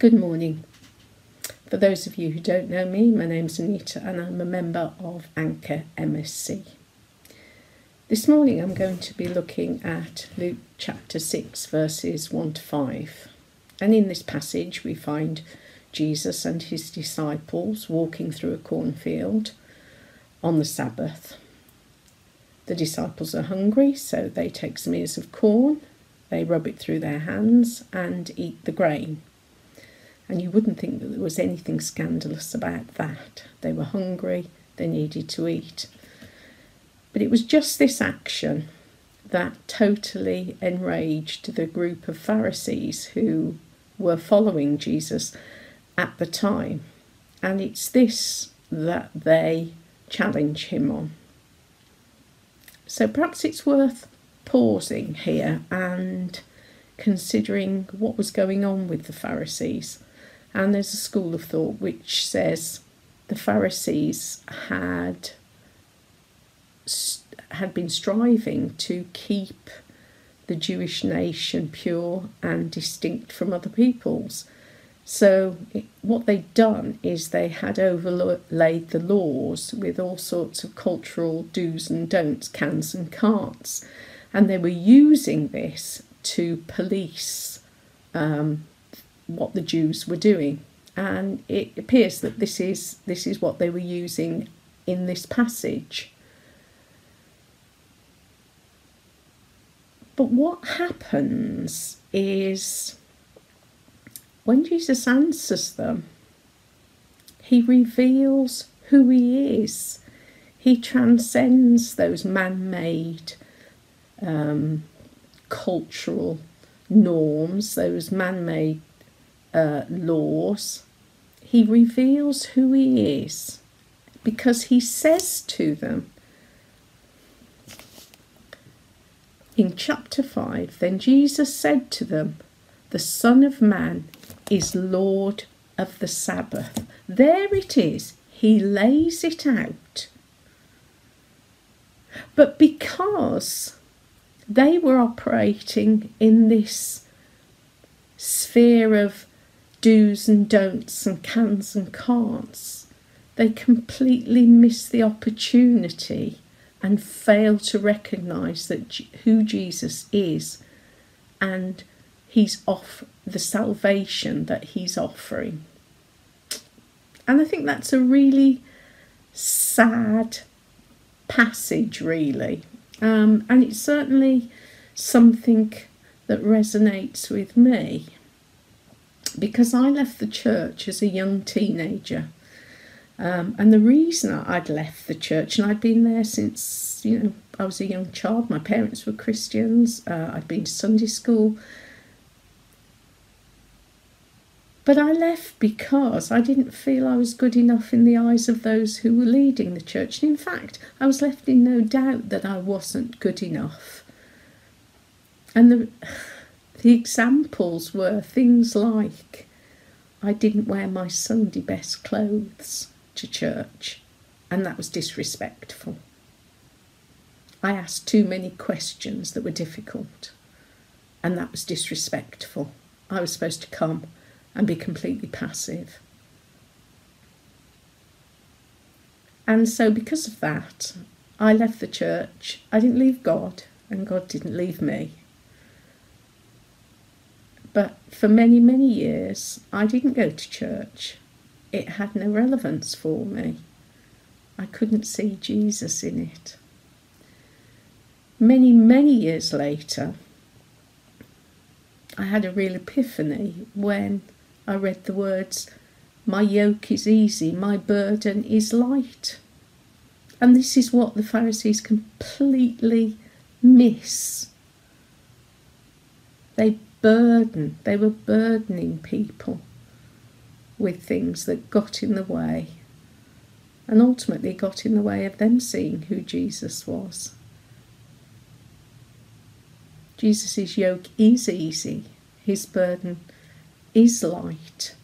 Good morning. For those of you who don't know me, my name's Anita and I'm a member of Anchor MSC. This morning I'm going to be looking at Luke chapter 6, verses 1 to 5. And in this passage, we find Jesus and his disciples walking through a cornfield on the Sabbath. The disciples are hungry, so they take some ears of corn, they rub it through their hands, and eat the grain. And you wouldn't think that there was anything scandalous about that. They were hungry, they needed to eat. But it was just this action that totally enraged the group of Pharisees who were following Jesus at the time. And it's this that they challenge him on. So perhaps it's worth pausing here and considering what was going on with the Pharisees. And there's a school of thought which says the Pharisees had had been striving to keep the Jewish nation pure and distinct from other peoples. So, what they'd done is they had overlaid the laws with all sorts of cultural do's and don'ts, cans and can'ts, and they were using this to police um, what the Jews were doing. And it appears that this is this is what they were using in this passage. But what happens is when Jesus answers them, he reveals who he is. He transcends those man made um, cultural norms, those man made uh, laws, he reveals who he is because he says to them in chapter 5 Then Jesus said to them, The Son of Man is Lord of the Sabbath. There it is, he lays it out. But because they were operating in this sphere of do's and don'ts and cans and can'ts, they completely miss the opportunity and fail to recognize that who Jesus is and he's off the salvation that he's offering. And I think that's a really sad passage, really. Um, and it's certainly something that resonates with me because I left the church as a young teenager. Um, and the reason I'd left the church, and I'd been there since, you know, I was a young child, my parents were Christians, uh, I'd been to Sunday school. But I left because I didn't feel I was good enough in the eyes of those who were leading the church. And in fact, I was left in no doubt that I wasn't good enough. And the the examples were things like I didn't wear my Sunday best clothes to church, and that was disrespectful. I asked too many questions that were difficult, and that was disrespectful. I was supposed to come and be completely passive. And so, because of that, I left the church. I didn't leave God, and God didn't leave me. But for many, many years, I didn't go to church. It had no relevance for me. I couldn't see Jesus in it. Many, many years later, I had a real epiphany when I read the words, My yoke is easy, my burden is light. And this is what the Pharisees completely miss. They burden, they were burdening people with things that got in the way and ultimately got in the way of them seeing who Jesus was. Jesus' yoke is easy, his burden is light.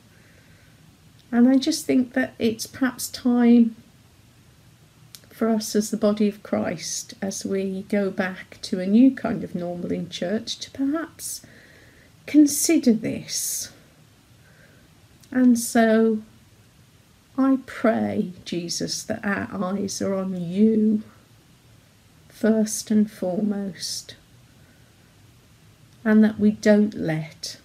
And I just think that it's perhaps time for us as the body of Christ, as we go back to a new kind of normal in church, to perhaps consider this And so I pray, Jesus, that our eyes are on you first and foremost, and that we don't let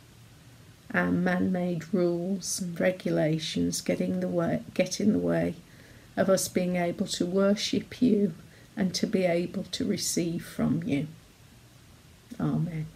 our man-made rules and regulations get in the way get in the way of us being able to worship you and to be able to receive from you. Amen.